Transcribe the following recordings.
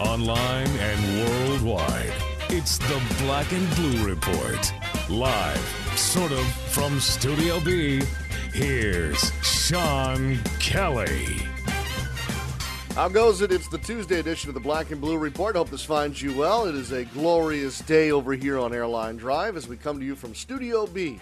Online and worldwide, it's the Black and Blue Report. Live, sort of, from Studio B, here's Sean Kelly. How goes it? It's the Tuesday edition of the Black and Blue Report. Hope this finds you well. It is a glorious day over here on Airline Drive as we come to you from Studio B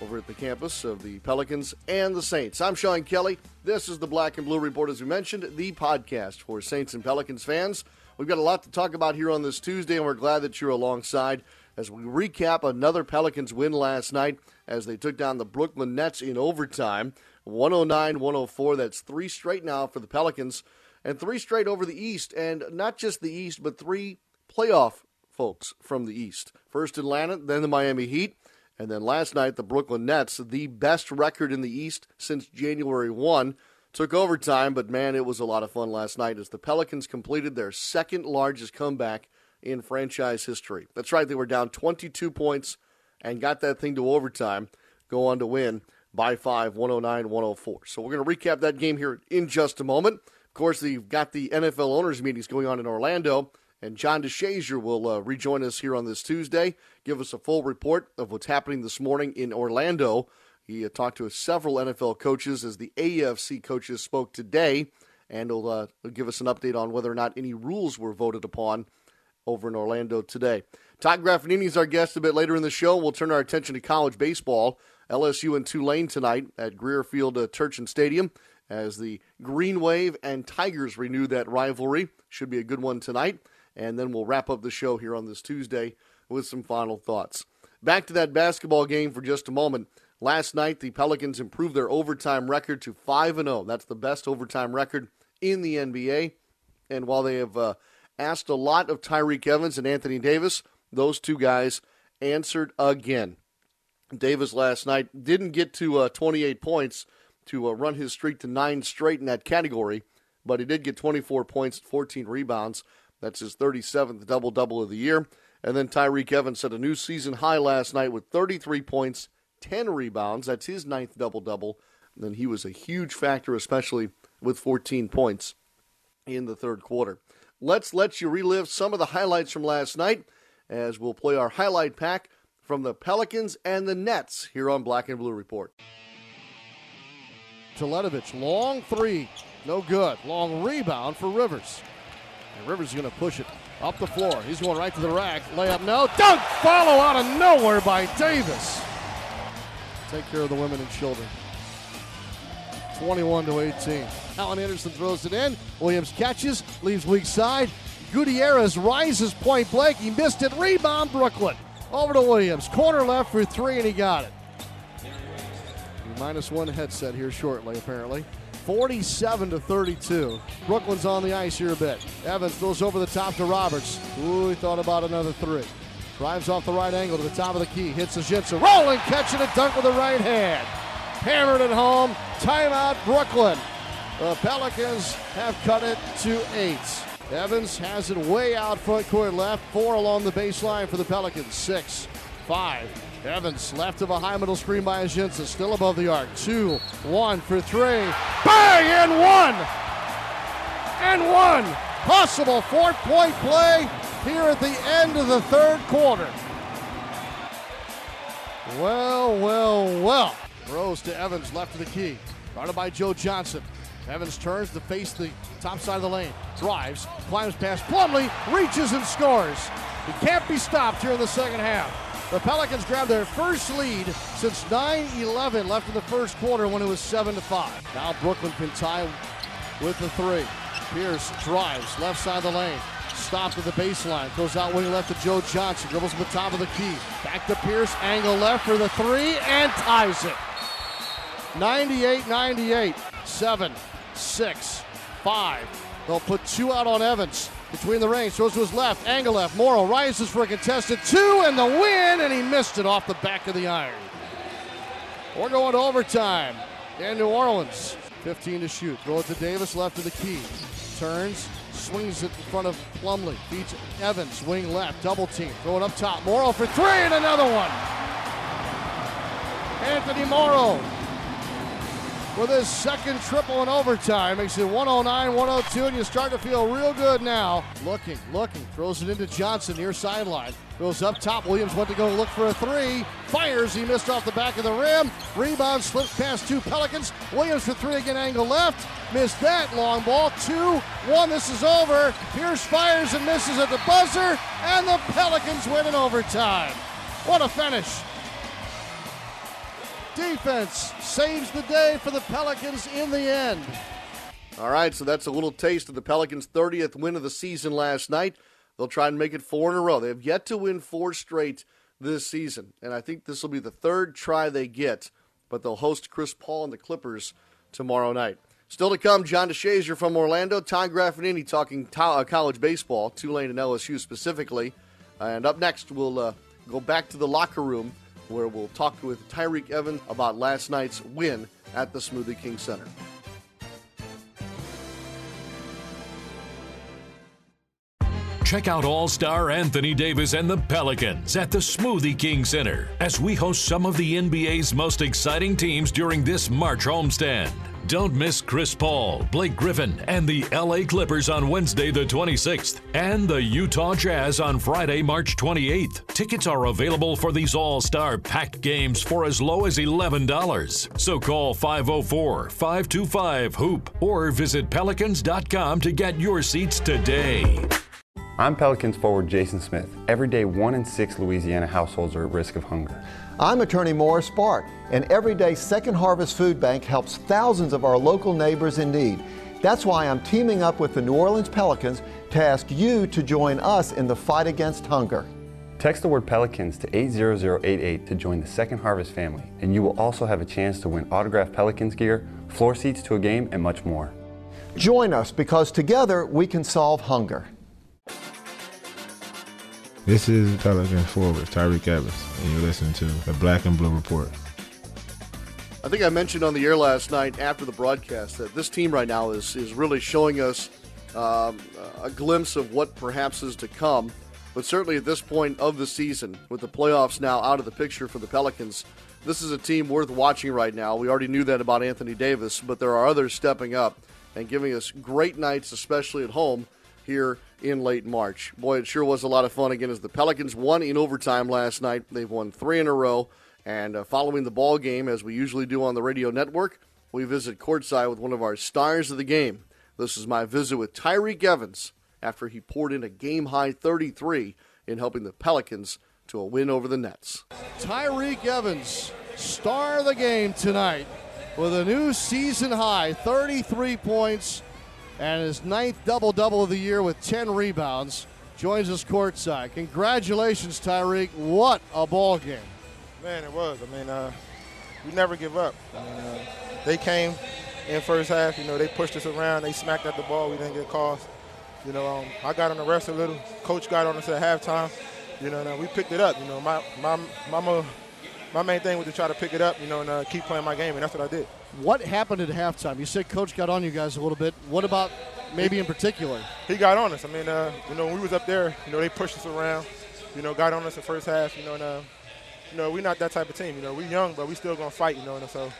over at the campus of the Pelicans and the Saints. I'm Sean Kelly. This is the Black and Blue Report, as we mentioned, the podcast for Saints and Pelicans fans. We've got a lot to talk about here on this Tuesday, and we're glad that you're alongside as we recap another Pelicans win last night as they took down the Brooklyn Nets in overtime. 109 104. That's three straight now for the Pelicans, and three straight over the East. And not just the East, but three playoff folks from the East. First Atlanta, then the Miami Heat, and then last night the Brooklyn Nets, the best record in the East since January 1. Took overtime, but man, it was a lot of fun last night as the Pelicans completed their second largest comeback in franchise history. That's right, they were down 22 points and got that thing to overtime, go on to win by 5, 109 104. So we're going to recap that game here in just a moment. Of course, you've got the NFL owners' meetings going on in Orlando, and John DeShazier will uh, rejoin us here on this Tuesday, give us a full report of what's happening this morning in Orlando. He uh, talked to several NFL coaches as the AFC coaches spoke today, and will uh, give us an update on whether or not any rules were voted upon over in Orlando today. Todd Graffagnini is our guest a bit later in the show. We'll turn our attention to college baseball. LSU and Tulane tonight at Greer Field uh, Turchin Stadium as the Green Wave and Tigers renew that rivalry. Should be a good one tonight. And then we'll wrap up the show here on this Tuesday with some final thoughts. Back to that basketball game for just a moment. Last night, the Pelicans improved their overtime record to 5 0. That's the best overtime record in the NBA. And while they have uh, asked a lot of Tyreke Evans and Anthony Davis, those two guys answered again. Davis last night didn't get to uh, 28 points to uh, run his streak to nine straight in that category, but he did get 24 points, 14 rebounds. That's his 37th double double of the year. And then Tyreke Evans set a new season high last night with 33 points, 10 rebounds. That's his ninth double double. And then he was a huge factor, especially with 14 points in the third quarter. Let's let you relive some of the highlights from last night as we'll play our highlight pack from the Pelicans and the Nets here on Black and Blue Report. Teletovic, long three, no good. Long rebound for Rivers. And Rivers is going to push it up the floor. He's going right to the rack. Layup, no. Dunk! Follow out of nowhere by Davis. Take care of the women and children. 21 to 18. Alan Anderson throws it in. Williams catches, leaves weak side. Gutierrez rises point blank. He missed it. Rebound, Brooklyn. Over to Williams. Corner left for three, and he got it. Minus one headset here shortly, apparently. 47 to 32. Brooklyn's on the ice here a bit. Evans throws over the top to Roberts. Ooh, he thought about another three. Drives off the right angle to the top of the key. Hits Ajinca. Rolling, catching a dunk with the right hand. Hammered it home. Timeout, Brooklyn. The Pelicans have cut it to eight. Evans has it way out front court left. Four along the baseline for the Pelicans. Six, five. Evans left of a high middle screen by Ajinca. Still above the arc. Two, one for three. Bang! And one! And one! Possible four point play here at the end of the third quarter. Well, well, well. Rose to Evans, left of the key. Guarded by Joe Johnson. Evans turns to face the top side of the lane. Drives, climbs past Plumlee, reaches and scores. He can't be stopped here in the second half. The Pelicans grab their first lead since 9-11 left in the first quarter when it was 7 to 5. Now Brooklyn can tie with the three. Pierce drives left side of the lane. Stopped at the baseline. Goes out wing left to Joe Johnson. Dribbles to the top of the key. Back to Pierce. Angle left for the three and ties it. 98 98. 7, 6, 5. They'll put two out on Evans. Between the rings, throws to his left, angle left. Morrow rises for a contested two and the win, and he missed it off the back of the iron. We're going to overtime in New Orleans. 15 to shoot. Throw it to Davis, left of the key. Turns, swings it in front of Plumlee. Beats Evans, wing left, double team. Throw it up top. Morrow for three, and another one. Anthony Morrow with his second triple in overtime. Makes it 109 102, and you start to feel real good now. Looking, looking, throws it into Johnson near sideline. Goes up top. Williams went to go look for a three. Fires. He missed off the back of the rim. Rebound slips past two Pelicans. Williams for three again, angle left. Missed that long ball. Two, one. This is over. Pierce fires and misses at the buzzer, and the Pelicans win in overtime. What a finish! Defense saves the day for the Pelicans in the end. All right, so that's a little taste of the Pelicans' 30th win of the season last night. They'll try and make it four in a row. They have yet to win four straight this season, and I think this will be the third try they get, but they'll host Chris Paul and the Clippers tomorrow night. Still to come, John DeShazier from Orlando, Todd Graffagnini talking to- uh, college baseball, Tulane and LSU specifically. And up next, we'll uh, go back to the locker room where we'll talk with Tyreke Evans about last night's win at the Smoothie King Center. Check out All Star Anthony Davis and the Pelicans at the Smoothie King Center as we host some of the NBA's most exciting teams during this March homestand. Don't miss Chris Paul, Blake Griffin, and the LA Clippers on Wednesday, the 26th, and the Utah Jazz on Friday, March 28th. Tickets are available for these all star packed games for as low as $11. So call 504 525 Hoop or visit pelicans.com to get your seats today. I'm Pelicans forward Jason Smith. Every day, one in six Louisiana households are at risk of hunger. I'm attorney Morris Bart, and every day Second Harvest Food Bank helps thousands of our local neighbors in need. That's why I'm teaming up with the New Orleans Pelicans to ask you to join us in the fight against hunger. Text the word Pelicans to 80088 to join the Second Harvest family, and you will also have a chance to win autographed Pelicans gear, floor seats to a game, and much more. Join us because together we can solve hunger. This is Pelicans forward, Tyreke Evans, and you're listening to the Black and Blue Report. I think I mentioned on the air last night after the broadcast that this team right now is is really showing us um, a glimpse of what perhaps is to come. But certainly at this point of the season, with the playoffs now out of the picture for the Pelicans, this is a team worth watching right now. We already knew that about Anthony Davis, but there are others stepping up and giving us great nights, especially at home here in late March. Boy, it sure was a lot of fun again as the Pelicans won in overtime last night. They've won three in a row. And uh, following the ball game, as we usually do on the radio network, we visit courtside with one of our stars of the game. This is my visit with Tyreke Evans after he poured in a game high 33 in helping the Pelicans to a win over the Nets. Tyreke Evans, star of the game tonight, with a new season high 33 points and his ninth double double of the year with 10 rebounds. Joins us courtside. Congratulations, Tyreke. What a ball game. Man, it was. I mean, uh, we never give up. I mean, uh, they came in first half. You know, they pushed us around. They smacked at the ball. We didn't get calls. You know, um, I got on the rest a little. Coach got on us at halftime. You know, and, uh, we picked it up. You know, my my my my main thing was to try to pick it up. You know, and uh, keep playing my game, and that's what I did. What happened at halftime? You said Coach got on you guys a little bit. What about maybe in particular? He got on us. I mean, uh, you know, when we was up there, you know, they pushed us around. You know, got on us the first half. You know, and uh, you know, we're not that type of team. You know, we're young, but we still gonna fight. You know, and so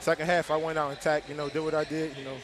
second half, I went out and attacked. You know, did what I did. You know,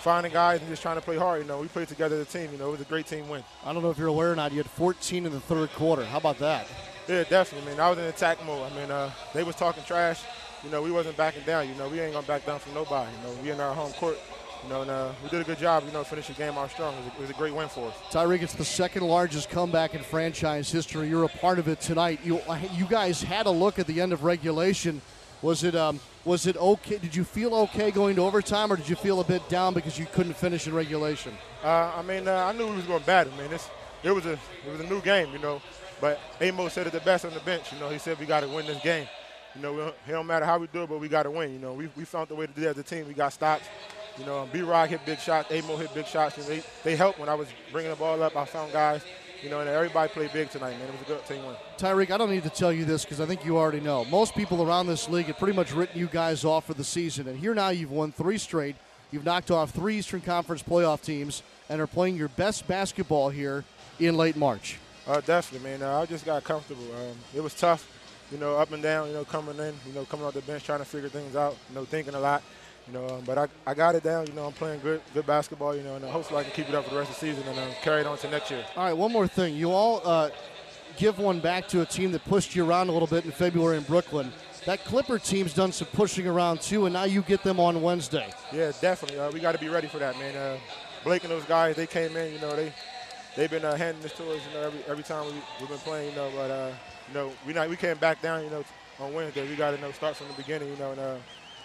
finding guys and just trying to play hard. You know, we played together as a team. You know, it was a great team win. I don't know if you're aware or not. You had 14 in the third quarter. How about that? Yeah, definitely. I mean, I was in attack mode. I mean, uh, they was talking trash. You know, we wasn't backing down. You know, we ain't gonna back down from nobody. You know, we in our home court. You know, and uh, we did a good job. You know, finishing the game out strong. It was, a, it was a great win for us. Tyreke, it's the second largest comeback in franchise history. You're a part of it tonight. You you guys had a look at the end of regulation. Was it um, was it okay? Did you feel okay going to overtime, or did you feel a bit down because you couldn't finish in regulation? Uh, I mean, uh, I knew we was going bad. I mean, it's, it was a it was a new game, you know. But Amos said it the best on the bench. You know, he said we got to win this game. You know, it don't matter how we do it, but we got to win. You know, we, we found the way to do it as a team. We got stops. You know, B Rod hit big shots, Amo hit big shots, and they, they helped when I was bringing the ball up. I found guys, you know, and everybody played big tonight, man. It was a good team win. Tyreke, I don't need to tell you this because I think you already know. Most people around this league have pretty much written you guys off for the season, and here now you've won three straight. You've knocked off three Eastern Conference playoff teams and are playing your best basketball here in late March. Uh, definitely, man. Uh, I just got comfortable. Um, it was tough, you know, up and down, you know, coming in, you know, coming off the bench, trying to figure things out, you know, thinking a lot. You know, um, but I, I got it down. You know, I'm playing good good basketball. You know, and hopefully I can keep it up for the rest of the season and uh, carry it on to next year. All right, one more thing. You all uh, give one back to a team that pushed you around a little bit in February in Brooklyn. That Clipper team's done some pushing around too, and now you get them on Wednesday. Yeah, definitely. Uh, we got to be ready for that, man. Uh, Blake and those guys, they came in. You know, they they've been uh, handing this to us. You know, every every time we we've been playing. You know, but uh, you know, we not we can't back down. You know, on Wednesday we got to you know start from the beginning. You know, and uh,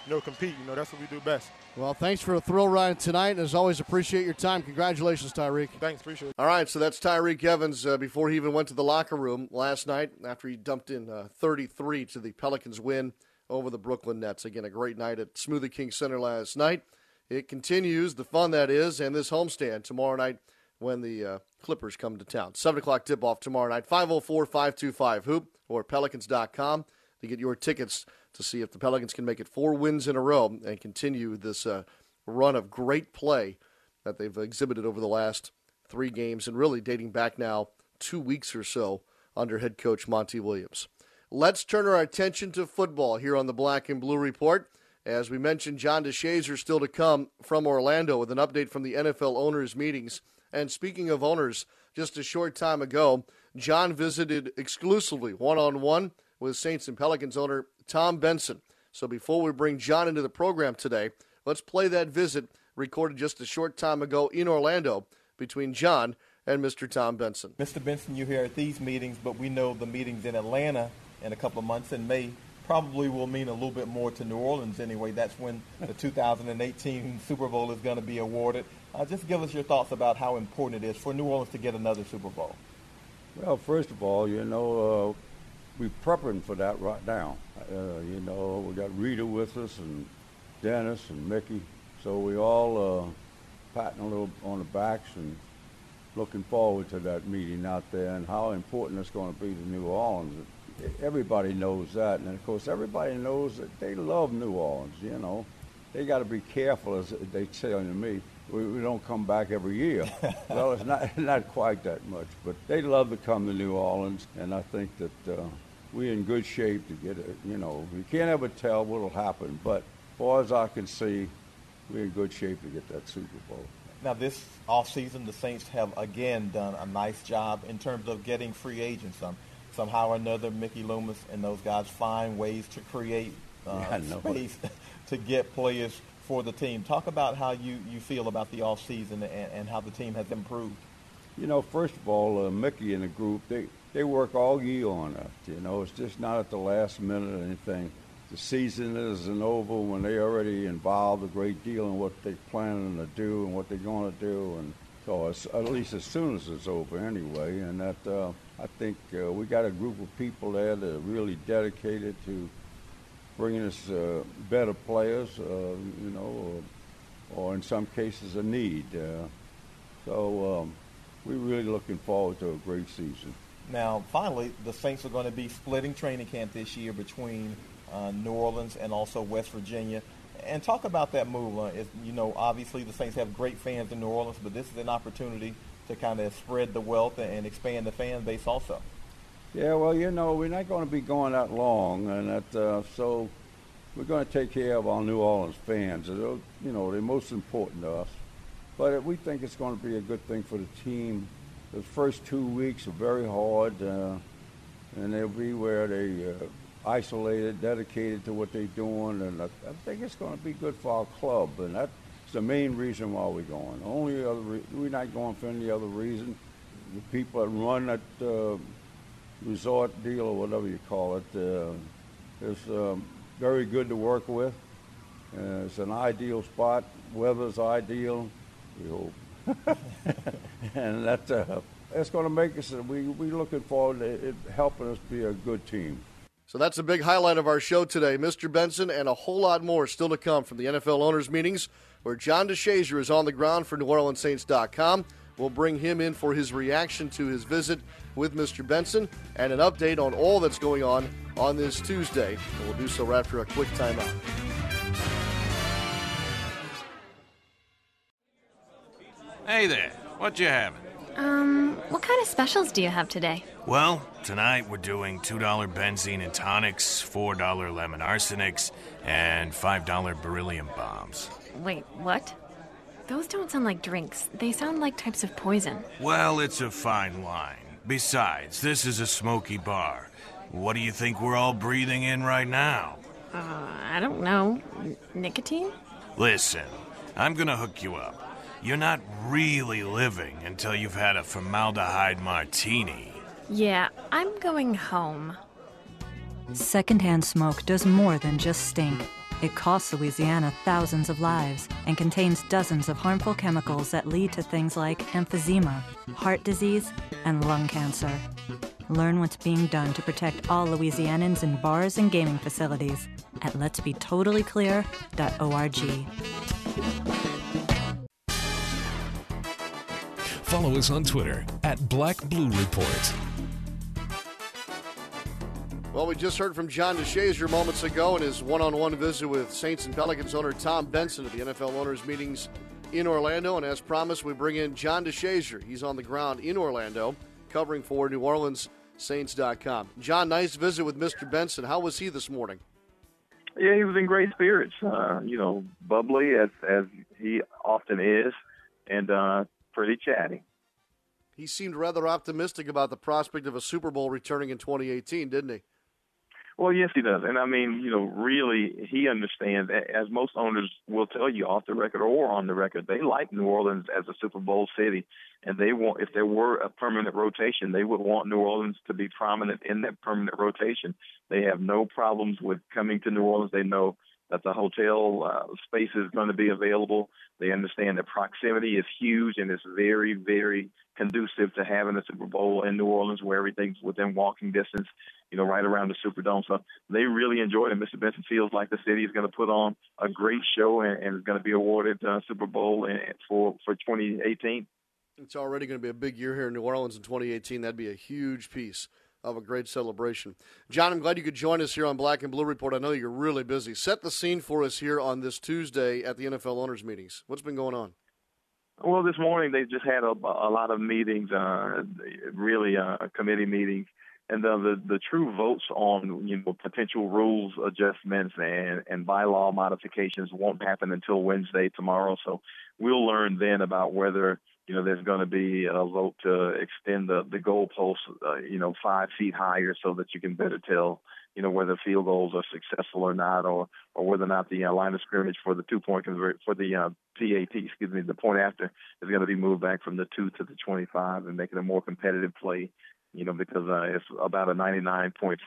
you know compete. You know, that's what we do best. Well, thanks for a thrill ride tonight. And as always, appreciate your time. Congratulations, Tyreke. Thanks, appreciate it. All right, so that's Tyreke Evans uh, before he even went to the locker room last night after he dumped in uh, 33 to the Pelicans win over the Brooklyn Nets. Again, a great night at Smoothie King Center last night. It continues, the fun that is, and this homestand tomorrow night when the uh, Clippers come to town. 7 o'clock tip off tomorrow night, 504 525 Hoop or Pelicans.com to get your tickets to see if the Pelicans can make it four wins in a row and continue this uh, run of great play that they've exhibited over the last three games and really dating back now two weeks or so under head coach Monty Williams. Let's turn our attention to football here on the Black and Blue Report. As we mentioned, John DeShazier still to come from Orlando with an update from the NFL owners' meetings. And speaking of owners, just a short time ago, John visited exclusively one on one with Saints and Pelicans owner Tom Benson. So before we bring John into the program today, let's play that visit recorded just a short time ago in Orlando between John and Mr. Tom Benson. Mr. Benson, you're here at these meetings, but we know the meetings in Atlanta in a couple of months in May probably will mean a little bit more to New Orleans anyway. That's when the 2018 Super Bowl is going to be awarded. Uh, just give us your thoughts about how important it is for New Orleans to get another Super Bowl. Well, first of all, you know, uh, we're prepping for that right now. Uh, you know, we got Rita with us and Dennis and Mickey, so we all uh, patting a little on the backs and looking forward to that meeting out there and how important it's going to be to New Orleans. Everybody knows that, and of course, everybody knows that they love New Orleans. You know, they got to be careful, as they to me. We, we don't come back every year. well, it's not not quite that much, but they love to come to New Orleans, and I think that. Uh, we're in good shape to get it. You know, we can't ever tell what will happen, but as far as I can see, we're in good shape to get that Super Bowl. Now, this offseason, the Saints have again done a nice job in terms of getting free agents. Some, somehow or another, Mickey Loomis and those guys find ways to create uh, yeah, space to get players for the team. Talk about how you, you feel about the offseason and, and how the team has improved. You know, first of all, uh, Mickey and the group, they, they work all year on it. You know, it's just not at the last minute or anything. The season isn't over when they already involved a great deal in what they're planning to do and what they're going to do, and so at least as soon as it's over anyway. And that uh, I think uh, we got a group of people there that are really dedicated to bringing us uh, better players, uh, you know, or, or, in some cases a need. Uh, so um, we're really looking forward to a great season. Now, finally, the Saints are going to be splitting training camp this year between uh, New Orleans and also West Virginia. And talk about that move. Uh, you know, obviously the Saints have great fans in New Orleans, but this is an opportunity to kind of spread the wealth and expand the fan base also. Yeah, well, you know, we're not going to be going that long, and that uh, so we're going to take care of our New Orleans fans. You know, they're most important to us. But we think it's going to be a good thing for the team the first two weeks are very hard, uh, and they'll be where they uh, isolated, dedicated to what they're doing, and I, I think it's going to be good for our club, and that's the main reason why we're going. Only other re- we're not going for any other reason. The people that run that uh, resort deal or whatever you call it uh, is um, very good to work with. Uh, it's an ideal spot. Weather's ideal. We hope. and that uh, that's going to make us. We we looking forward to it helping us be a good team. So that's a big highlight of our show today. Mr. Benson and a whole lot more still to come from the NFL owners' meetings where John DeShazier is on the ground for NewOrleansSaints.com. We'll bring him in for his reaction to his visit with Mr. Benson and an update on all that's going on on this Tuesday. And we'll do so right after a quick timeout. Hey there, what you having? Um, what kind of specials do you have today? Well, tonight we're doing $2 benzene and tonics, $4 lemon arsenics, and $5 beryllium bombs. Wait, what? Those don't sound like drinks. They sound like types of poison. Well, it's a fine line. Besides, this is a smoky bar. What do you think we're all breathing in right now? Uh, I don't know. N- nicotine? Listen, I'm gonna hook you up. You're not really living until you've had a formaldehyde martini. Yeah, I'm going home. Secondhand smoke does more than just stink. It costs Louisiana thousands of lives and contains dozens of harmful chemicals that lead to things like emphysema, heart disease, and lung cancer. Learn what's being done to protect all Louisianans in bars and gaming facilities at letsbetotallyclear.org. Follow us on Twitter at Black Blue Report. Well, we just heard from John DeShazier moments ago in his one-on-one visit with Saints and Pelicans owner Tom Benson at the NFL owners meetings in Orlando. And as promised, we bring in John DeShazier. He's on the ground in Orlando, covering for New Orleans Saints.com. John, nice visit with Mr. Benson. How was he this morning? Yeah, he was in great spirits. Uh, you know, bubbly as as he often is, and uh, pretty chatty. He seemed rather optimistic about the prospect of a Super Bowl returning in 2018, didn't he? Well, yes, he does, and I mean, you know, really, he understands. As most owners will tell you, off the record or on the record, they like New Orleans as a Super Bowl city, and they want. If there were a permanent rotation, they would want New Orleans to be prominent in that permanent rotation. They have no problems with coming to New Orleans. They know that the hotel uh, space is going to be available. They understand that proximity is huge and it's very, very conducive to having a Super Bowl in New Orleans where everything's within walking distance, you know, right around the Superdome. So they really enjoyed it. Mr. Benson feels like the city is going to put on a great show and, and is going to be awarded uh, Super Bowl in, for, for 2018. It's already going to be a big year here in New Orleans in 2018. That'd be a huge piece of a great celebration. John, I'm glad you could join us here on Black and Blue Report. I know you're really busy. Set the scene for us here on this Tuesday at the NFL owners meetings. What's been going on? Well, this morning they just had a, a lot of meetings, uh, really uh, committee meetings, and the, the the true votes on you know potential rules adjustments and and bylaw modifications won't happen until Wednesday tomorrow. So we'll learn then about whether you know there's going to be a vote to extend the the goalposts, uh, you know, five feet higher so that you can better tell you know whether field goals are successful or not, or or whether or not the uh, line of scrimmage for the two point convert for the uh, PAT, excuse me, the point after is going to be moved back from the two to the 25 and make it a more competitive play. You know, because uh, it's about a 99.6%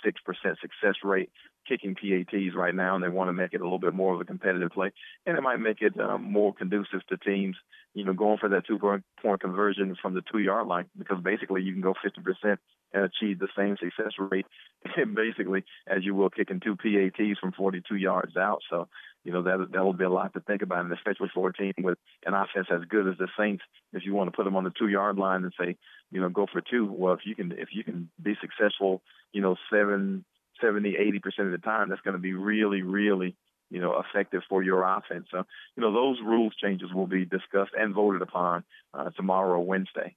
success rate kicking PATs right now, and they want to make it a little bit more of a competitive play, and it might make it um, more conducive to teams, you know, going for that two point conversion from the two yard line, because basically you can go 50% and achieve the same success rate, basically as you will kicking two PATs from 42 yards out. So, you know, that that'll be a lot to think about, and especially for a team with an offense as good as the Saints, if you want to put them on the two yard line and say, you know, go for two. Well, if you can if you can be successful, you know, seven 70, 80% of the time, that's going to be really, really, you know, effective for your offense. So, you know, those rules changes will be discussed and voted upon uh, tomorrow, Wednesday.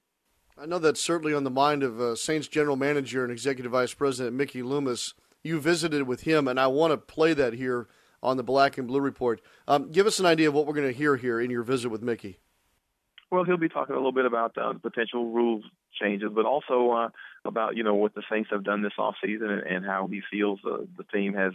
I know that's certainly on the mind of uh, Saints general manager and executive vice president Mickey Loomis. You visited with him, and I want to play that here on the Black and Blue Report. Um, give us an idea of what we're going to hear here in your visit with Mickey. Well, he'll be talking a little bit about uh, the potential rules changes, but also uh, about you know what the Saints have done this off season and, and how he feels uh, the team has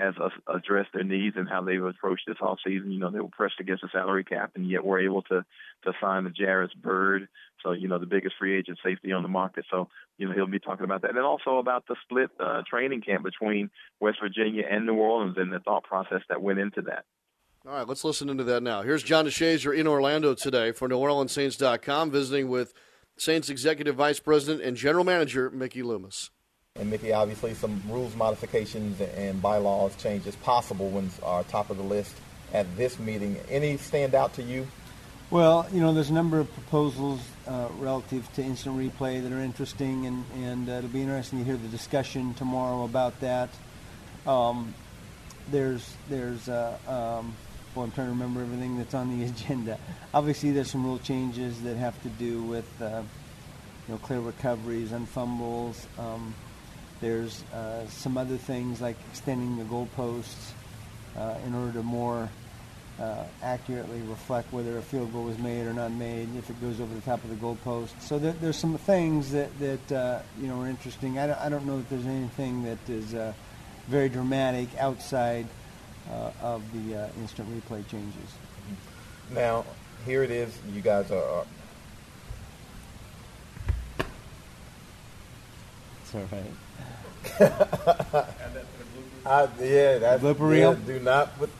has uh, addressed their needs and how they've approached this off season. You know, they were pressed against the salary cap, and yet were able to to sign the Jairus Byrd, so you know the biggest free agent safety on the market. So you know he'll be talking about that, and also about the split uh, training camp between West Virginia and New Orleans and the thought process that went into that. All right, let's listen into that now. Here's John DeShazier in Orlando today for NewOrleansSaints.com, visiting with Saints Executive Vice President and General Manager Mickey Loomis. And Mickey, obviously, some rules modifications and bylaws changes possible ones are top of the list at this meeting. Any stand out to you? Well, you know, there's a number of proposals uh, relative to instant replay that are interesting, and, and uh, it'll be interesting to hear the discussion tomorrow about that. Um, there's, there's, uh, um, well, I'm trying to remember everything that's on the agenda. Obviously, there's some rule changes that have to do with, uh, you know, clear recoveries and fumbles. Um, there's uh, some other things like extending the goalposts uh, in order to more uh, accurately reflect whether a field goal was made or not made if it goes over the top of the goalpost. So there, there's some things that, that uh, you know are interesting. I don't, I don't know that there's anything that is uh, very dramatic outside uh, of the uh, instant replay changes. Now, here it is. You guys are. It's all right. I, yeah, that's Blooper reel? yeah, Do not put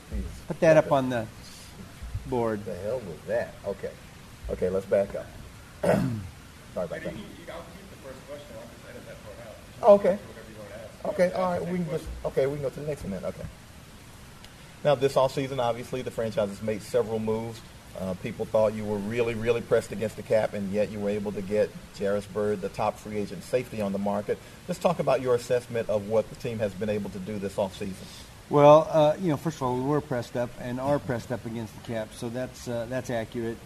Put that up on the board. the hell was that? Okay, okay, let's back up. Sorry about that. Oh, okay. Okay, all right. We can just okay. We can go to the next one then. Okay. Now, this offseason, obviously, the franchise has made several moves. Uh, people thought you were really, really pressed against the cap, and yet you were able to get Jairus Byrd, the top free agent safety on the market. Let's talk about your assessment of what the team has been able to do this offseason. Well, uh, you know, first of all, we were pressed up and are pressed up against the cap, so that's uh, that's accurate.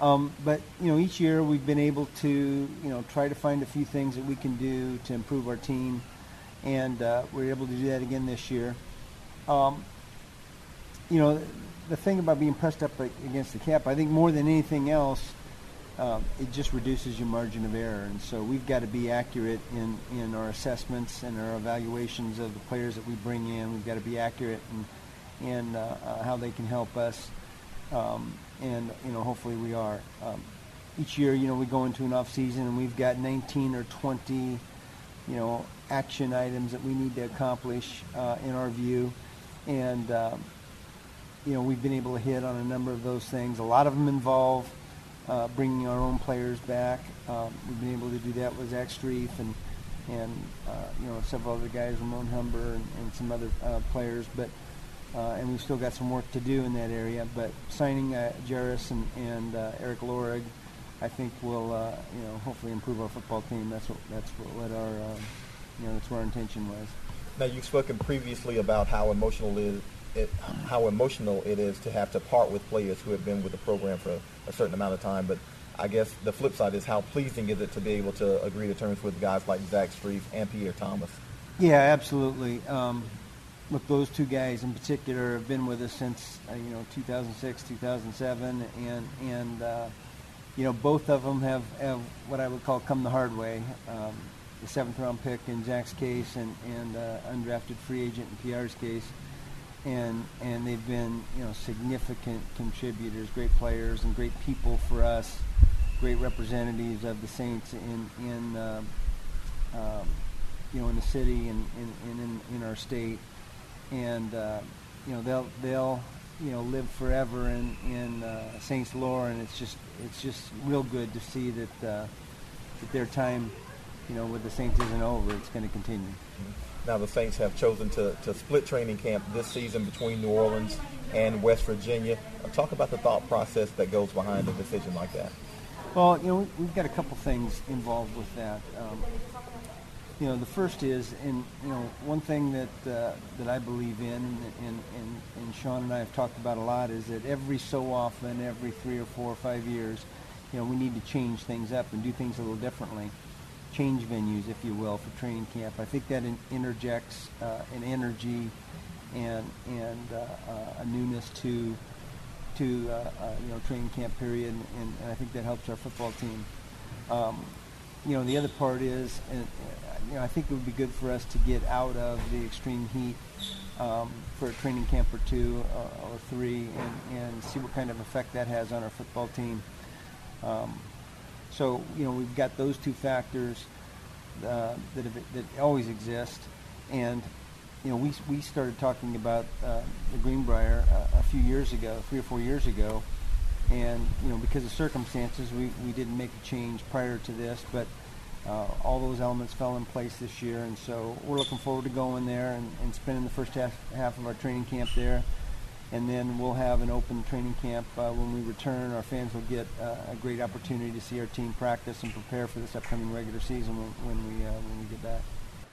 Um, but you know, each year we've been able to you know try to find a few things that we can do to improve our team, and uh, we're able to do that again this year. Um, you know, the thing about being pressed up against the cap, I think more than anything else, um, it just reduces your margin of error. And so we've got to be accurate in, in our assessments and our evaluations of the players that we bring in. We've got to be accurate in, in uh, uh, how they can help us. Um, and, you know, hopefully we are. Um, each year, you know, we go into an off season and we've got 19 or 20, you know, action items that we need to accomplish uh, in our view. And, um, you know, we've been able to hit on a number of those things. A lot of them involve uh, bringing our own players back. Um, we've been able to do that with Zach Strief and and uh, you know several other guys, Ramon Humber and, and some other uh, players. But uh, and we've still got some work to do in that area. But signing uh, Jairus and, and uh, Erik Lorig, I think will you know hopefully improve our football team. That's what that's what our uh, you know that's where our intention was. Now you've spoken previously about how emotional it is, it, how emotional it is to have to part with players who have been with the program for a certain amount of time. But I guess the flip side is how pleasing is it to be able to agree to terms with guys like Zach Strief and Pierre Thomas. Yeah, absolutely. Um, look, those two guys in particular have been with us since uh, you know 2006, 2007, and and uh, you know both of them have, have what I would call come the hard way. Um, the seventh round pick in Zach's case, and and uh, undrafted free agent in Pierre's case, and and they've been you know significant contributors, great players, and great people for us, great representatives of the Saints in in. Uh, um, you know, in the city and, in, in our state and uh, you know they'll they'll you know live forever in in uh, Saints lore, and it's just it's just real good to see that uh, that their time you know with the Saints isn't over. It's going to continue. Now the Saints have chosen to, to split training camp this season between New Orleans and West Virginia. Talk about the thought process that goes behind a decision like that. Well, you know, we've got a couple things involved with that. Um, you know, the first is, and you know, one thing that uh, that I believe in, and, and, and Sean and I have talked about a lot, is that every so often, every three or four or five years, you know, we need to change things up and do things a little differently, change venues, if you will, for training camp. I think that in, interjects uh, an energy and and uh, uh a newness to to uh, uh, you know training camp period, and, and, I think that helps our football team. Um, you know, the other part is, and, you know, I think it would be good for us to get out of the extreme heat um, for a training camp or two or three and, and see what kind of effect that has on our football team. Um, so, you know, we've got those two factors uh, that, have, that always exist. And, you know, we, we started talking about uh, the Greenbrier uh, a few years ago, three or four years ago. And, you know, because of circumstances, we, we didn't make a change prior to this. But uh, all those elements fell in place this year, and so we're looking forward to going there and, and spending the first half, half of our training camp there. And then we'll have an open training camp uh, when we return. Our fans will get uh, a great opportunity to see our team practice and prepare for this upcoming regular season when, when we uh, when we get back.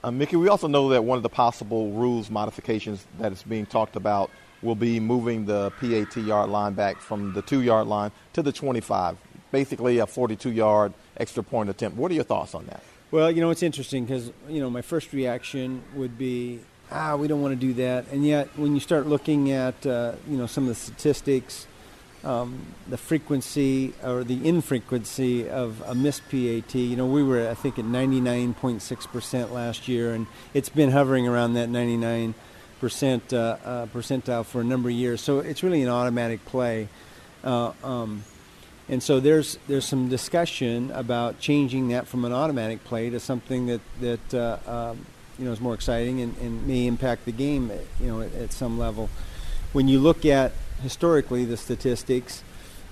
Uh, Mickey, we also know that one of the possible rules modifications that is being talked about will be moving the PAT yard line back from the two yard line to the 25, basically a 42 yard extra point attempt. What are your thoughts on that? Well, you know, it's interesting because, you know, my first reaction would be, ah, we don't want to do that. And yet, when you start looking at, uh, you know, some of the statistics, um, the frequency or the infrequency of a missed PAT, you know, we were, I think, at 99.6% last year, and it's been hovering around that 99 percent uh, uh, percentile for a number of years. So it's really an automatic play. Uh, um, and so there's there's some discussion about changing that from an automatic play to something that that uh, um, you know is more exciting and, and, may impact the game, you know, at, at, some level. When you look at historically the statistics,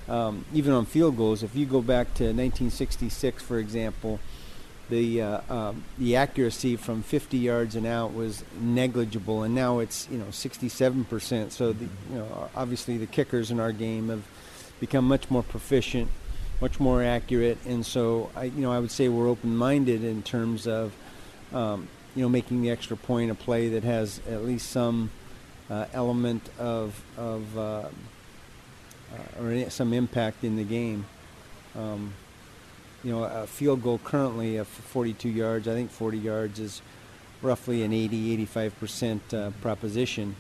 um, even on field goals, if you go back to 1966, for example, the uh, um, the accuracy from 50 yards and out was negligible, and now it's you know 67 percent. So the, you know obviously the kickers in our game have become much more proficient, much more accurate, and so I you know I would say we're open-minded in terms of um, you know making the extra point a play that has at least some uh, element of of uh, uh or some impact in the game. Um, you know, a field goal currently of 42 yards, I think 40 yards is roughly an 80, 85% uh, proposition,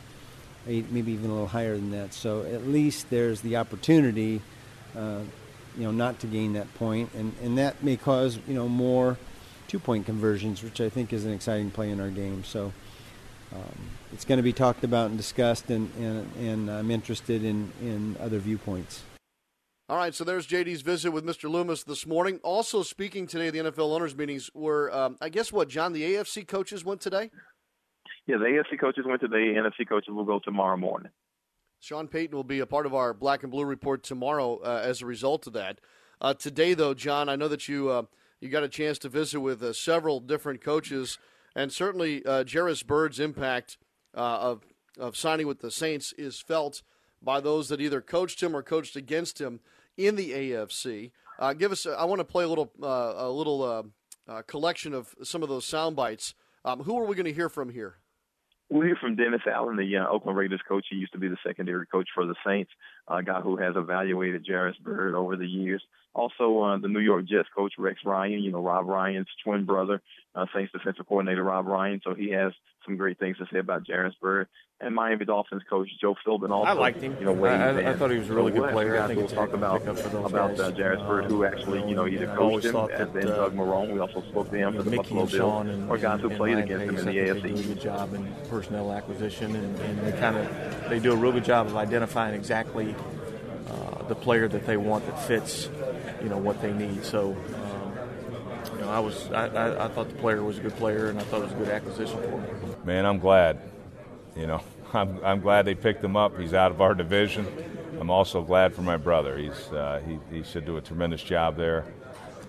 eight, maybe even a little higher than that. So at least there's the opportunity, uh, you know, not to gain that point, and, and that may cause, you know, more two-point conversions, which I think is an exciting play in our game. So um, it's going to be talked about and discussed, and, and, and I'm interested in, in other viewpoints. All right, so there's JD's visit with Mr. Loomis this morning. Also speaking today at the NFL owners meetings were, um, I guess, what John, the AFC coaches went today. Yeah, the AFC coaches went today. NFC coaches will go tomorrow morning. Sean Payton will be a part of our Black and Blue report tomorrow uh, as a result of that. Uh, today, though, John, I know that you uh, you got a chance to visit with uh, several different coaches, and certainly uh, Jairus Byrd's impact uh, of of signing with the Saints is felt by those that either coached him or coached against him in the AFC. Uh, give us. I want to play a little uh, a little uh, uh, collection of some of those sound bites. Um, who are we going to hear from here? We'll hear from Dennis Allen, the uh, Oakland Raiders coach. He used to be the secondary coach for the Saints, a guy who has evaluated Jairus Byrd over the years. Also, uh, the New York Jets coach Rex Ryan, you know Rob Ryan's twin brother, uh, Saints defensive coordinator Rob Ryan. So he has some great things to say about Jairus Byrd and Miami Dolphins coach Joe Philbin. Also, I liked him. You know, I, I, I, thought he was a really so good player. I think we'll talk about about uh, Jairus Byrd, who actually you know either coached him, and then uh, Doug Marrone. We also spoke to him for the Mickey Buffalo Bills, and, or guys who played against him in the AFC. They do a good job in personnel acquisition, and, and they kind of they do a real good job of identifying exactly uh, the player that they want that fits, you know, what they need. So. Um, you know, I was I, I, I thought the player was a good player, and I thought it was a good acquisition for him. Man, I'm glad. You know, I'm, I'm glad they picked him up. He's out of our division. I'm also glad for my brother. He's uh, he, he should do a tremendous job there,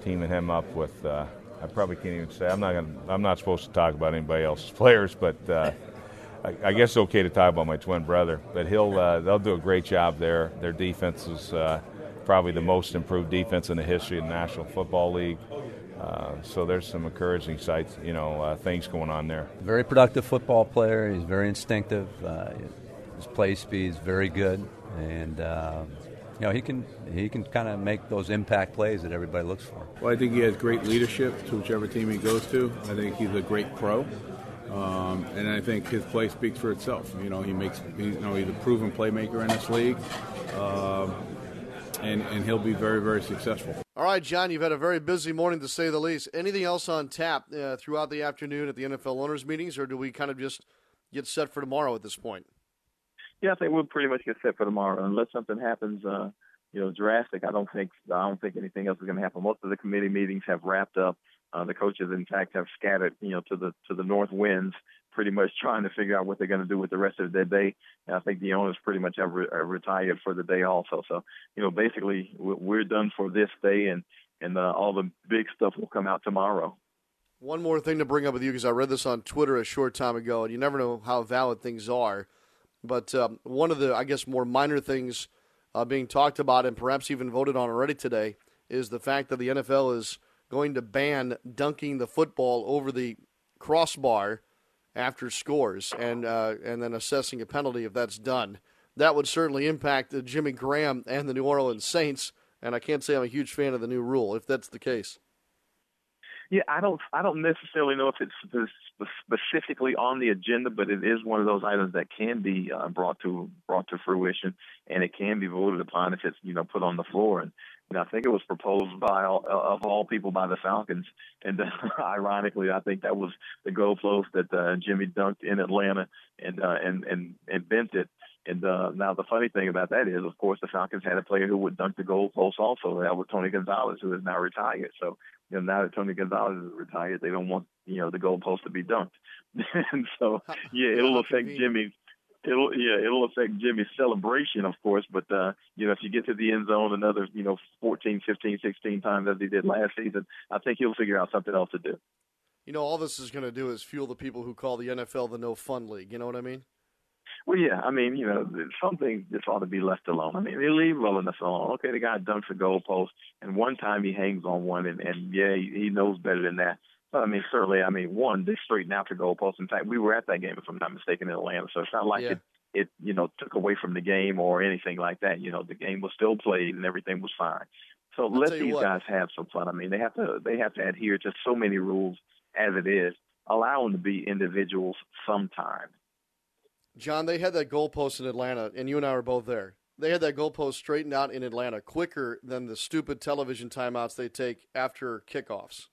teaming him up with. Uh, I probably can't even say I'm not gonna, I'm not supposed to talk about anybody else's players, but uh, I, I, guess it's okay to talk about my twin brother. But he'll uh, they'll do a great job there. Their defense is uh, probably the most improved defense in the history of the National Football League. Uh, so there's some encouraging sights, you know, uh, things going on there. Very productive football player. He's very instinctive. Uh, his play speed is very good, and uh, you know he can he can kind of make those impact plays that everybody looks for. Well, I think he has great leadership to whichever team he goes to. I think he's a great pro. Um, and I think his play speaks for itself. You know, he makes, he, you know, he's a proven playmaker in this league. Um, and, and he'll be very, very successful. All right, John, you've had a very busy morning to say the least. Anything else on tap uh, throughout the afternoon at the NFL owners' meetings, or do we kind of just get set for tomorrow at this point? Yeah, I think we'll pretty much get set for tomorrow, unless something happens, uh, you know, drastic. I don't think I don't think anything else is going to happen. Most of the committee meetings have wrapped up. Uh, the coaches, in fact, have scattered, you know, to the to the north winds pretty much trying to figure out what they're going to do with the rest of their day. And I think the owners pretty much have, re- retired for the day also. So, you know, basically we're done for this day and, and uh, all the big stuff will come out tomorrow. One more thing to bring up with you because I read this on Twitter a short time ago, and you never know how valid things are. But um, one of the, I guess, more minor things uh, being talked about and perhaps even voted on already today is the fact that the NFL is going to ban dunking the football over the crossbar after scores and uh, and then assessing a penalty if that's done. That would certainly impact uh, Jimmy Graham and the New Orleans Saints. And I can't say I'm a huge fan of the new rule if that's the case. Yeah, I don't. I don't necessarily know if it's specifically on the agenda, but it is one of those items that can be uh, brought to brought to fruition, and it can be voted upon if it's you know put on the floor. And I think it was proposed by all, of all people by the Falcons, and uh, ironically, I think that was the goalpost that uh, Jimmy dunked in Atlanta and uh, and and and bent it. And uh, now the funny thing about that is, of course, the Falcons had a player who would dunk the goalpost also. That was Tony Gonzalez, who is now retired. So you know, now that Tony Gonzalez is retired, they don't want you know the goalpost to be dunked, and so yeah, it'll affect Jimmy's. It'll yeah, it'll affect Jimmy's celebration, of course. But uh, you know, if you get to the end zone another you know 14, 15, 16 times as he did last season, I think he'll figure out something else to do. You know, all this is going to do is fuel the people who call the NFL the no fun league. You know what I mean? Well, yeah, I mean, you know, something just ought to be left alone. I mean, they leave well enough alone. Okay, the guy dunks a goalpost, and one time he hangs on one, and, and yeah, he, he knows better than that. I mean, certainly, I mean, one, they straighten out the goalpost. In fact, we were at that game, if I'm not mistaken, in Atlanta, so it's not like yeah. it, it, you know, took away from the game or anything like that. You know, the game was still played and everything was fine. So I'll let these what. guys have some fun. I mean, they have to they have to adhere to so many rules as it is. Allow them to be individuals sometimes. John, they had that goalpost in Atlanta, and you and I were both there. They had that goalpost straightened out in Atlanta quicker than the stupid television timeouts they take after kickoffs.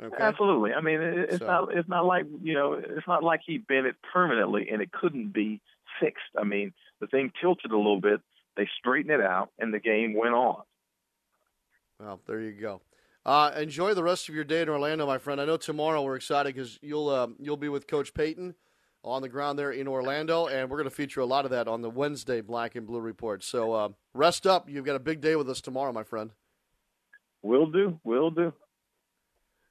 Okay? Absolutely. I mean, it's So- not it's not like you know it's not like he bent it permanently and it couldn't be fixed. I mean, the thing tilted a little bit. They straightened it out, and the game went on. Well, there you go. Uh, enjoy the rest of your day in Orlando, my friend. I know tomorrow we're excited because you'll uh, you'll be with Coach Payton on the ground there in Orlando, and we're going to feature a lot of that on the Wednesday Black and Blue Report. So uh, rest up. You've got a big day with us tomorrow, my friend. Will do. Will do.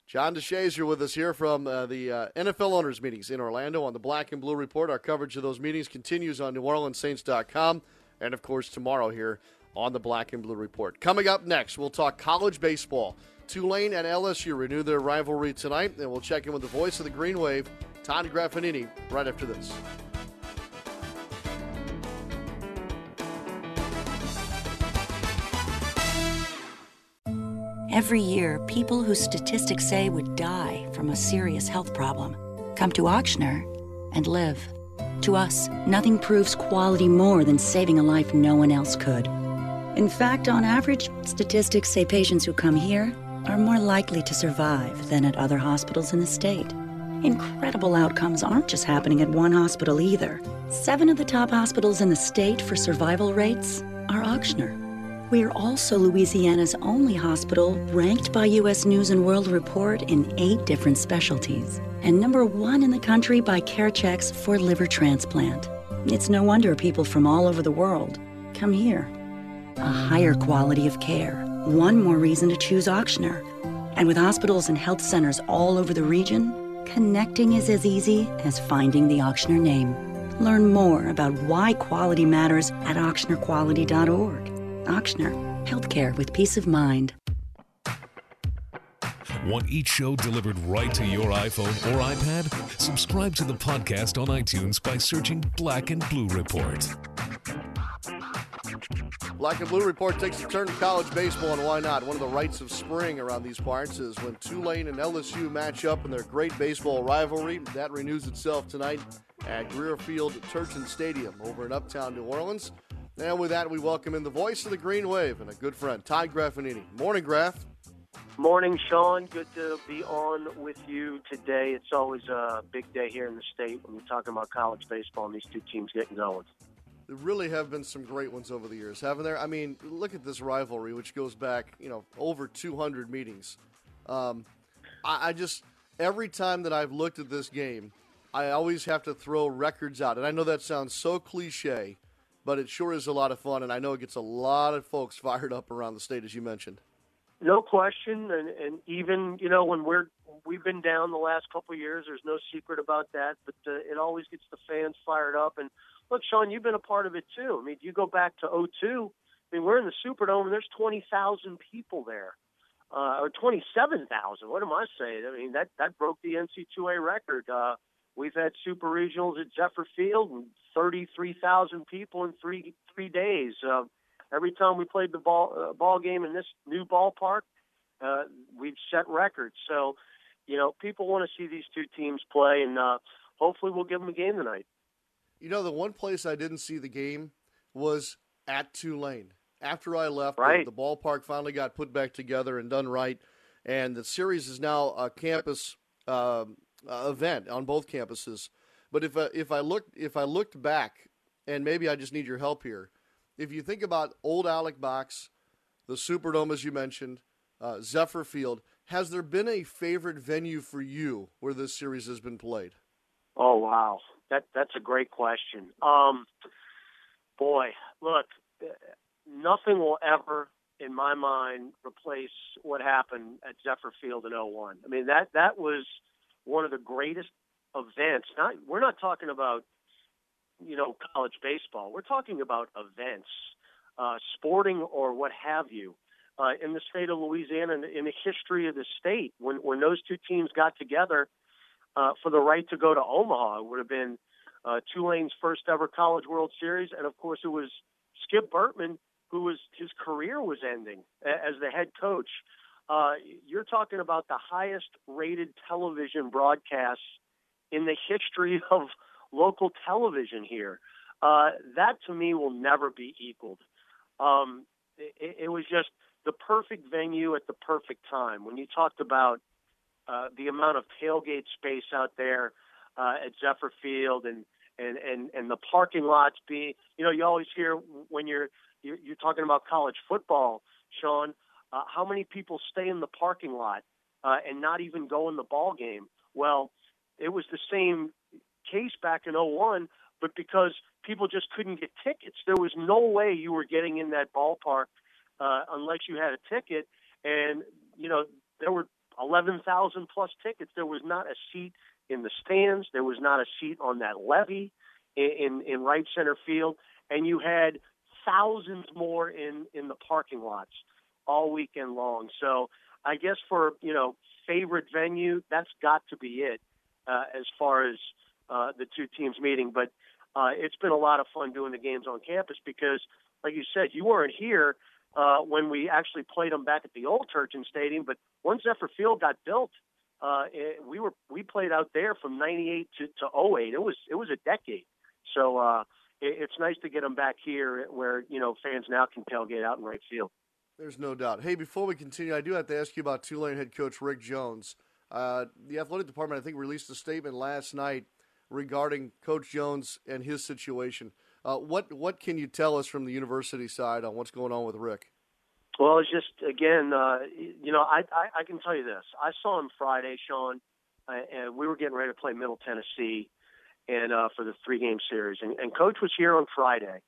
John DeShazier with us here from uh, the uh, NFL owners meetings in Orlando on the Black and Blue Report. Our coverage of those meetings continues on NewOrleansSaints.com and, of course, tomorrow here on the Black and Blue Report. Coming up next, we'll talk college baseball. Tulane and LSU renew their rivalry tonight, and we'll check in with the voice of the Green Wave, Todd Graffagnini, right after this. Every year, people who statistics say would die from a serious health problem come to Ochsner and live. To us, nothing proves quality more than saving a life no one else could. In fact, on average, statistics say patients who come here are more likely to survive than at other hospitals in the state. Incredible outcomes aren't just happening at one hospital either. Seven of the top hospitals in the state for survival rates are Ochsner. We're also Louisiana's only hospital ranked by U.S. News and World Report in eight different specialties, and number one in the country by CareChex for liver transplant. It's no wonder people from all over the world come here. A higher quality of care, one more reason to choose Ochsner. And with hospitals and health centers all over the region, connecting is as easy as finding the Ochsner name. Learn more about why quality matters at ochsnerquality.org. Ochsner, healthcare with peace of mind. Want each show delivered right to your iPhone or iPad? Subscribe to the podcast on iTunes by searching Black and Blue Report. Black and Blue Report takes a turn to college baseball, and why not? One of the rites of spring around these parts is when Tulane and LSU match up in their great baseball rivalry. That renews itself tonight at Greer Field Turchin Stadium over in Uptown New Orleans. And with that, we welcome in the voice of the Green Wave and a good friend, Todd Graffagnini. Morning, Graf. Morning, Sean. Good to be on with you today. It's always a big day here in the state when you're talking about college baseball and these two teams getting going. There really have been some great ones over the years, haven't there? I mean, look at this rivalry, which goes back, you know, over 200 meetings. Um, I, I just every time that I've looked at this game, I always have to throw records out, and I know that sounds so cliche, but it sure is a lot of fun, and I know it gets a lot of folks fired up around the state, as you mentioned. No question, and, and even you know when we're we've been down the last couple of years. There's no secret about that, but uh, it always gets the fans fired up. And look, Sean, you've been a part of it too. I mean, you go back to 02. I mean, we're in the Superdome, and there's 20,000 people there, uh, or 27,000. What am I saying? I mean, that that broke the NC2A record. Uh, we've had super regionals at Zephyr Field, and 33,000 people in three three days. Uh, every time we played the ball uh, ball game in this new ballpark, uh, we've set records. So, you know, people want to see these two teams play, and uh, hopefully, we'll give them a game tonight. You know, the one place I didn't see the game was at Tulane. After I left, right. the, the ballpark finally got put back together and done right, and the series is now a campus um, uh, event on both campuses. But if I, if I looked if I looked back, and maybe I just need your help here, if you think about old Alex Box, the Superdome as you mentioned, uh, Zephyr Field, has there been a favorite venue for you where this series has been played? Oh wow, that that's a great question. Um, boy, look, nothing will ever, in my mind, replace what happened at Zephyr Field in 01. I mean that that was one of the greatest events. Not we're not talking about you know college baseball. We're talking about events, uh, sporting or what have you. Uh, in the state of Louisiana, in, in the history of the state, when when those two teams got together uh, for the right to go to Omaha, it would have been uh, Tulane's first ever College World Series, and of course, it was Skip Bertman who was his career was ending as the head coach. Uh, you're talking about the highest rated television broadcasts in the history of local television here. Uh, that to me will never be equaled. Um, it, it was just the perfect venue at the perfect time. When you talked about uh, the amount of tailgate space out there uh, at Zephyr Field and, and, and, and the parking lots being, you know, you always hear when you're, you're, you're talking about college football, Sean, uh, how many people stay in the parking lot uh, and not even go in the ball game? Well, it was the same case back in 01, but because people just couldn't get tickets, there was no way you were getting in that ballpark uh, unless you had a ticket. And, you know, there were 11,000 plus tickets. There was not a seat in the stands. There was not a seat on that levee in, in, in right center field. And you had thousands more in, in the parking lots all weekend long. So I guess for, you know, favorite venue, that's got to be it uh, as far as uh, the two teams meeting. But uh, it's been a lot of fun doing the games on campus because, like you said, you weren't here uh, when we actually played them back at the old Turchin Stadium. But once Zephyr Field got built, uh, it, we were we played out there from '98 to, to 08. It was it was a decade. So uh, it, it's nice to get them back here, where you know fans now can tailgate out in right field. There's no doubt. Hey, before we continue, I do have to ask you about Tulane head coach Rick Jones. Uh, the athletic department, I think, released a statement last night regarding Coach Jones and his situation. Uh, what what can you tell us from the university side on what's going on with Rick? Well, it's just again, uh, you know, I, I I can tell you this. I saw him Friday, Sean, uh, and we were getting ready to play Middle Tennessee, and uh, for the three game series, and, and Coach was here on Friday,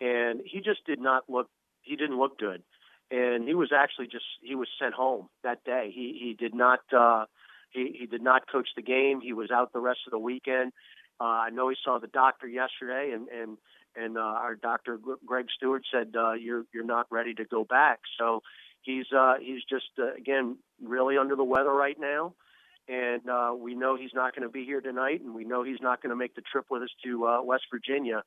and he just did not look. He didn't look good, and he was actually just he was sent home that day. He he did not. Uh, he, he did not coach the game. He was out the rest of the weekend. Uh, I know he saw the doctor yesterday, and and and uh, our doctor Greg Stewart said uh, you're you're not ready to go back. So he's uh, he's just uh, again really under the weather right now, and uh, we know he's not going to be here tonight, and we know he's not going to make the trip with us to uh, West Virginia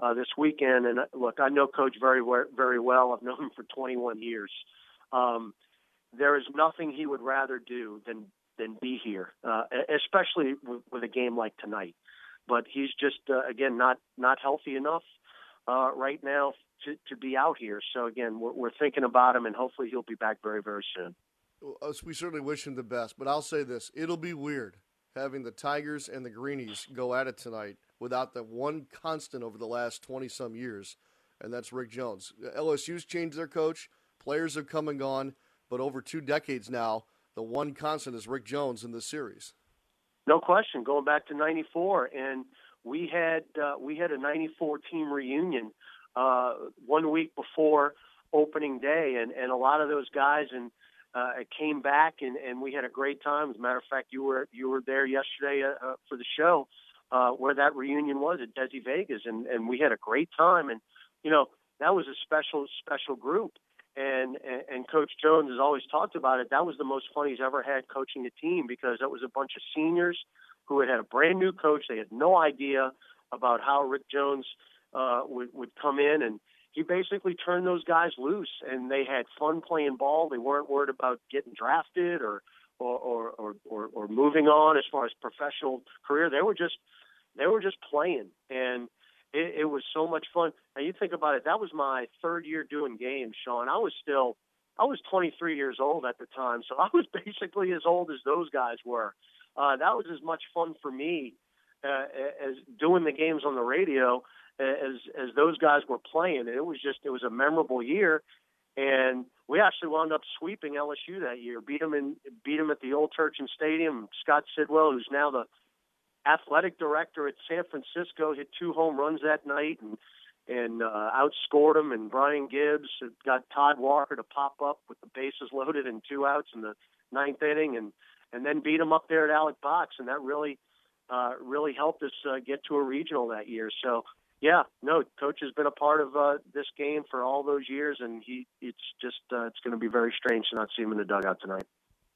uh, this weekend. And uh, look, I know Coach very very well. I've known him for 21 years. Um, there is nothing he would rather do than than be here, uh, especially with, a game like tonight but he's just uh, again not not healthy enough uh, right now to, to be out here. So again, we're, we're thinking about him, and hopefully he'll be back very very soon. Well, we certainly wish him the best, but I'll say this: it'll be weird having the Tigers and the Greenies go at it tonight without the one constant over the last twenty some years, and that's Rick Jones. LSU's changed their coach, players have come and gone, but over two decades now, the one constant is Rick Jones in this series. No question. Going back to '94, and we had uh, we had a '94 team reunion uh, one week before opening day, and and a lot of those guys and uh, came back and, and we had a great time. As a matter of fact, you were you were there yesterday uh, uh, for the show uh, where that reunion was at Desi Vega's, and and we had a great time. And you know that was a special special group. And, and Coach Jones has always talked about it. That was the most fun he's ever had coaching a team because that was a bunch of seniors who had had a brand new coach. They had no idea about how Rick Jones uh, would would come in and he basically turned those guys loose and they had fun playing ball. They weren't worried about getting drafted or or or or, or, or moving on as far as professional career. They were just they were just playing and it, it was so much fun. And you think about it, that was my third year doing games, Sean. I was still I was 23 years old at the time, so I was basically as old as those guys were. Uh, that was as much fun for me uh, as doing the games on the radio as as those guys were playing. It was just it was a memorable year, and we actually wound up sweeping LSU that year. Beat them in beat them at the Old Turchin Stadium. Scott Sidwell, who's now the athletic director at San Francisco, hit two home runs that night and and uh, outscored them. And Brian Gibbs got Todd Walker to pop up with the bases loaded and two outs in the ninth inning, and and then beat him up there at Alex Box, and that really uh, really helped us uh, get to a regional that year. So yeah, no, coach has been a part of uh, this game for all those years, and he it's just uh, it's going to be very strange to not see him in the dugout tonight.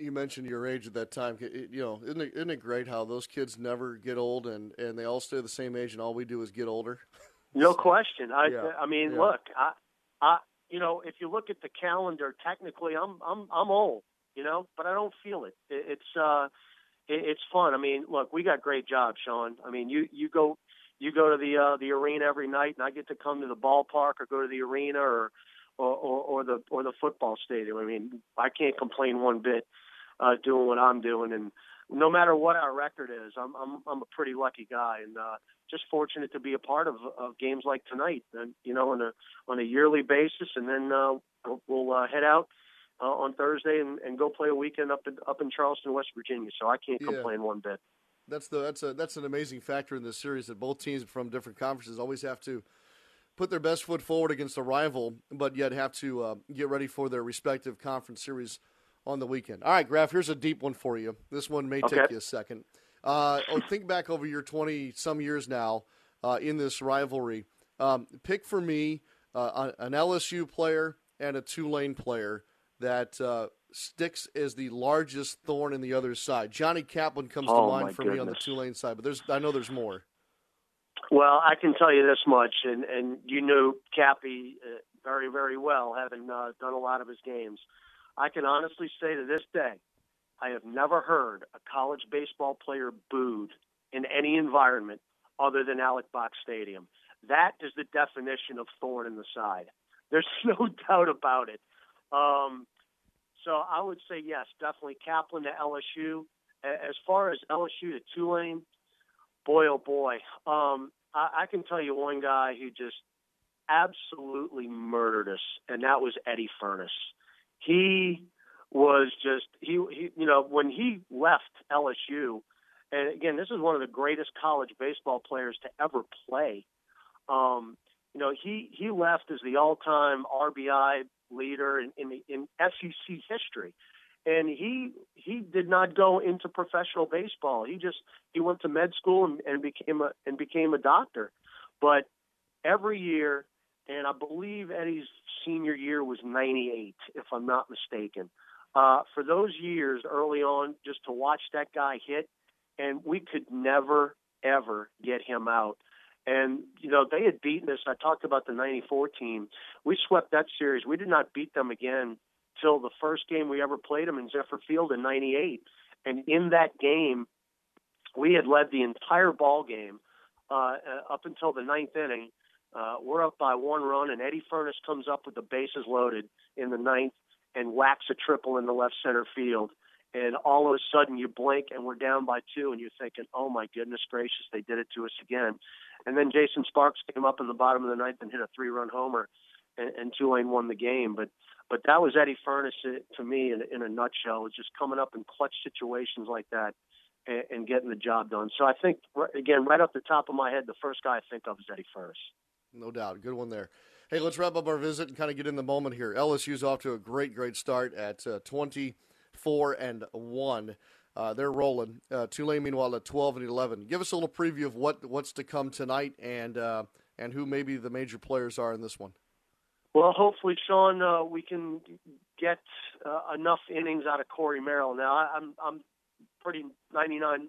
You mentioned your age at that time. It, you know, isn't it, isn't it great how those kids never get old and, and they all stay the same age, and all we do is get older. No question. I Yeah, I mean, yeah. look, I I you know, if you look at the calendar, technically, I'm I'm I'm old, you know, but I don't feel it. it it's uh, it, it's fun. I mean, look, we got great jobs, Sean. I mean, you you go you go to the uh, the arena every night, and I get to come to the ballpark or go to the arena or or, or, or the or the football stadium. I mean, I can't complain one bit uh, doing what I'm doing, and no matter what our record is, I'm I'm I'm a pretty lucky guy, and uh, just fortunate to be a part of, of games like tonight, and you know, on a on a yearly basis, and then uh, we'll, uh, head out. Uh, on Thursday and, and go play a weekend up in up in Charleston, West Virginia. So I can't Yeah. complain one bit. That's the that's a that's an amazing factor in this series that both teams from different conferences always have to put their best foot forward against a rival, but yet have to uh, get ready for their respective conference series on the weekend. All right, Graf, here's a deep one for you. This one may take you a second. Uh, oh, think back over your 20 some years now uh, in this rivalry. Um, pick for me uh, an LSU player and a Tulane player that uh, sticks as the largest thorn in the other side. Johnny Kaplan comes Oh, to mind for me on the goodness. Tulane side, but there's I know there's more. Well, I can tell you this much, and and you knew Cappy uh, very very well, having uh, done a lot of his games. I can honestly say to this day, I have never heard a college baseball player booed in any environment other than Alex Box Stadium. That is the definition of thorn in the side. There's no doubt about it. Um, so I would say yes, definitely Kaplan to LSU. As far as LSU to Tulane, boy oh boy, um, I, I can tell you one guy who just absolutely murdered us, and that was Eddy Furniss. He was just he, he you know when he left LSU, and again this is one of the greatest college baseball players to ever play. Um, you know he he left as the all-time RBI leader in in, in SEC history and he he did not go into professional baseball. He just he went to med school and, and became a and became a doctor. But every year, and I believe Eddy's senior year was '98, if I'm not mistaken. Uh, for those years early on, just to watch that guy hit, and we could never ever get him out. And you know they had beaten us. I talked about the '94 team. We swept that series. We did not beat them again till the first game we ever played them in Zephyr Field in '98. And in that game, we had led the entire ball game uh, uh, up until the ninth inning. Uh, we're up by one run, and Eddy Furniss comes up with the bases loaded in the ninth and whacks a triple in the left center field. And all of a sudden, you blink, and we're down by two, and you're thinking, "Oh my goodness gracious, they did it to us again." And then Jason Sparks came up in the bottom of the ninth and hit a three-run homer, and, and Tulane won the game. But but that was Eddy Furniss uh, to me in, in a nutshell. Was just coming up in clutch situations like that and, and getting the job done. So I think again, right off the top of my head, the first guy I think of is Eddy Furniss. No doubt. Good one there. Hey, let's wrap up our visit and kind of get in the moment here. LSU's off to a great, great start at uh, 24 and 1. Uh, they're rolling. Uh, Tulane, meanwhile, at 12 and 11. Give us a little preview of what what's to come tonight and uh, and who maybe the major players are in this one. Well, hopefully, Sean, uh, we can get uh, enough innings out of Corey Merrill. Now, I, I'm I'm pretty 99.9%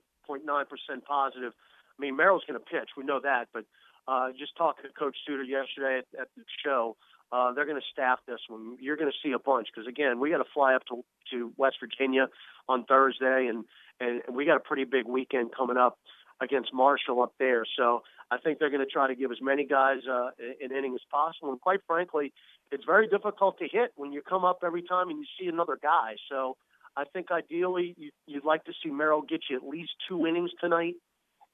positive. I mean, Merrill's going to pitch. We know that, but uh, just talking to Coach Studer yesterday at, at the show, uh, they're going to staff this one. You're going to see a bunch because again, we got to fly up to to West Virginia on Thursday, and and we got a pretty big weekend coming up against Marshall up there. So I think they're going to try to give as many guys uh, an inning as possible. And quite frankly, it's very difficult to hit when you come up every time and you see another guy. So I think ideally you, you'd like to see Merrill get you at least two innings tonight,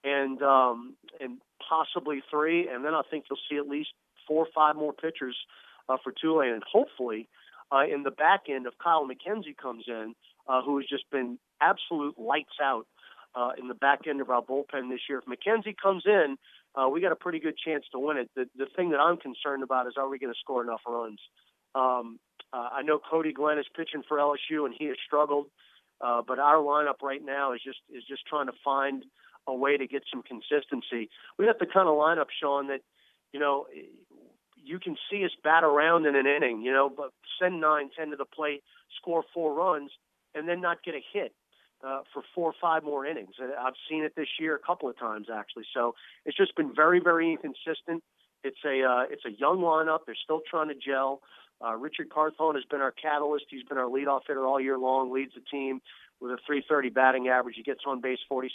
and um, and possibly three, and then I think you'll see at least four or five more pitchers uh, for Tulane, and hopefully uh, in the back end if Kyle McKenzie comes in, uh, who has just been absolute lights out uh, in the back end of our bullpen this year. If McKenzie comes in, uh, we got a pretty good chance to win it. The, the thing that I'm concerned about is are we going to score enough runs? Um, uh, I know Cody Glenn is pitching for LSU and he has struggled, uh, but our lineup right now is just is just trying to find a way to get some consistency. We have the kind of lineup, Sean, that you know you can see us bat around in an inning, you know, but send nine, ten to the plate, score four runs, and then not get a hit uh, for four or five more innings. I've seen it this year a couple of times actually. So it's just been very, very inconsistent. It's a uh, it's a young lineup. They're still trying to gel. Uh, Richard Carthon has been our catalyst. He's been our leadoff hitter all year long. Leads the team with a 330 batting average. He gets on base 47%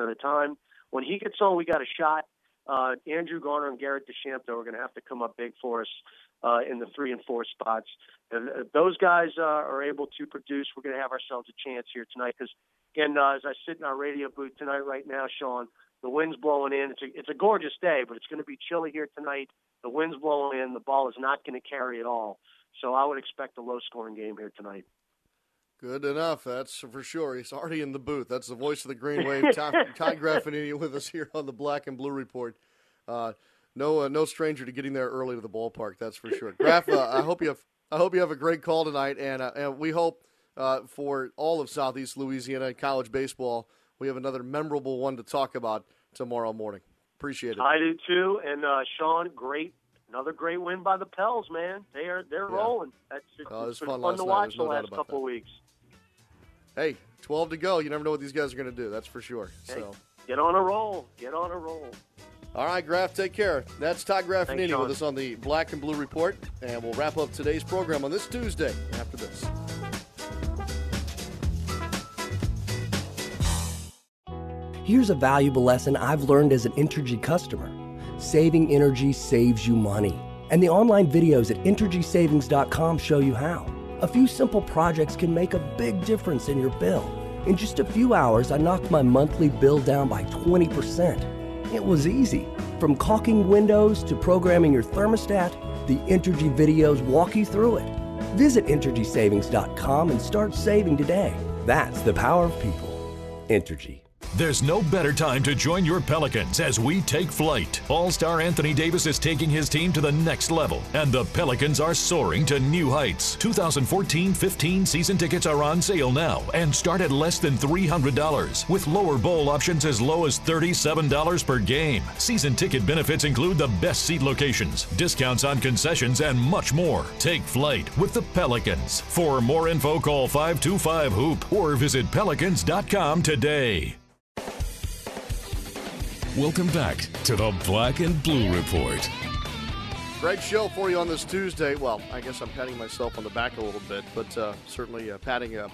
of the time. When he gets on, we got a shot. Uh, Andrew Garner and Garrett DeChambeau are going to have to come up big for us uh, in the three and four spots. And if those guys uh, are able to produce, we're going to have ourselves a chance here tonight. Because again, uh, as I sit in our radio booth tonight, right now, Sean, the wind's blowing in. It's a it's a gorgeous day, but it's going to be chilly here tonight. The wind's blowing in. The ball is not going to carry at all. So I would expect a low scoring game here tonight. Good enough. That's for sure. He's already in the booth. That's the voice of the Green Wave. Ty, Ty Graffagnini with us here on the Black and Blue Report. Uh, no, uh, no stranger to getting there early to the ballpark. That's for sure. Graf, uh, I hope you have, I hope you have a great call tonight, and uh, and we hope uh, for all of Southeast Louisiana college baseball, we have another memorable one to talk about tomorrow morning. Appreciate it. I do too. And uh, Sean, great, another great win by the Pels, man. They are they're yeah. rolling. That's it's, oh, it it's been fun, fun to watch no the last couple that. of weeks. Hey, twelve to go. You never know what these guys are going to do. That's for sure. Hey, so get on a roll. Get on a roll. All right, Graf, take care. That's Todd Graffagnini with us on the Black and Blue Report, and we'll wrap up today's program on this Tuesday after this. Here's a valuable lesson I've learned as an Entergy customer. Saving energy saves you money. And the online videos at EnergySavings.com show you how. A few simple projects can make a big difference in your bill. In just a few hours, I knocked my monthly bill down by 20%. It was easy. From caulking windows to programming your thermostat, the Entergy videos walk you through it. Visit EnergySavings.com and start saving today. That's the power of people. Entergy. There's no better time to join your Pelicans as we take flight. All star Anthony Davis is taking his team to the next level, and the Pelicans are soaring to new heights. 2014 15 season tickets are on sale now and start at less than $300, with lower bowl options as low as $37 per game. Season ticket benefits include the best seat locations, discounts on concessions, and much more. Take flight with the Pelicans. For more info, call 525 Hoop or visit pelicans.com today. Welcome back to the Black and Blue Report. Great show for you on this Tuesday. Well, I guess I'm patting myself on the back a little bit, but uh, certainly uh, patting uh,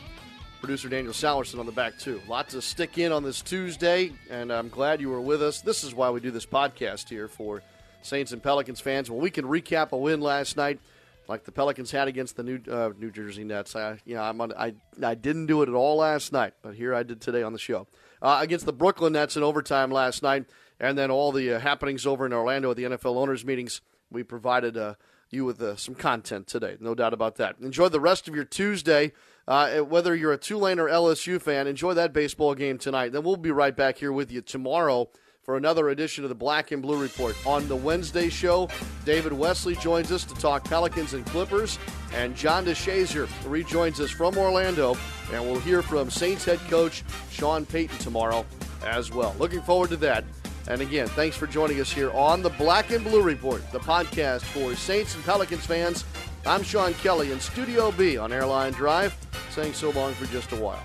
producer Daniel Salerson on the back too. Lots to stick in on this Tuesday, and I'm glad you were with us. This is why we do this podcast here for Saints and Pelicans fans. Well, we can recap a win last night, like the Pelicans had against the New uh, New Jersey Nets. I, you know, I'm on, I I didn't do it at all last night, but here I did today on the show uh, against the Brooklyn Nets in overtime last night, and then all the uh, happenings over in Orlando at the NFL owners' meetings. We provided uh, you with uh, some content today, no doubt about that. Enjoy the rest of your Tuesday. Uh, whether you're a Tulane or LSU fan, enjoy that baseball game tonight. Then we'll be right back here with you tomorrow for another edition of the Black and Blue Report. On the Wednesday show, David Wesley joins us to talk Pelicans and Clippers, and John DeShazier rejoins us from Orlando, and we'll hear from Saints head coach Sean Payton tomorrow as well. Looking forward to that. And again, thanks for joining us here on the Black and Blue Report, the podcast for Saints and Pelicans fans. I'm Sean Kelly in Studio B on Airline Drive, saying so long for just a while.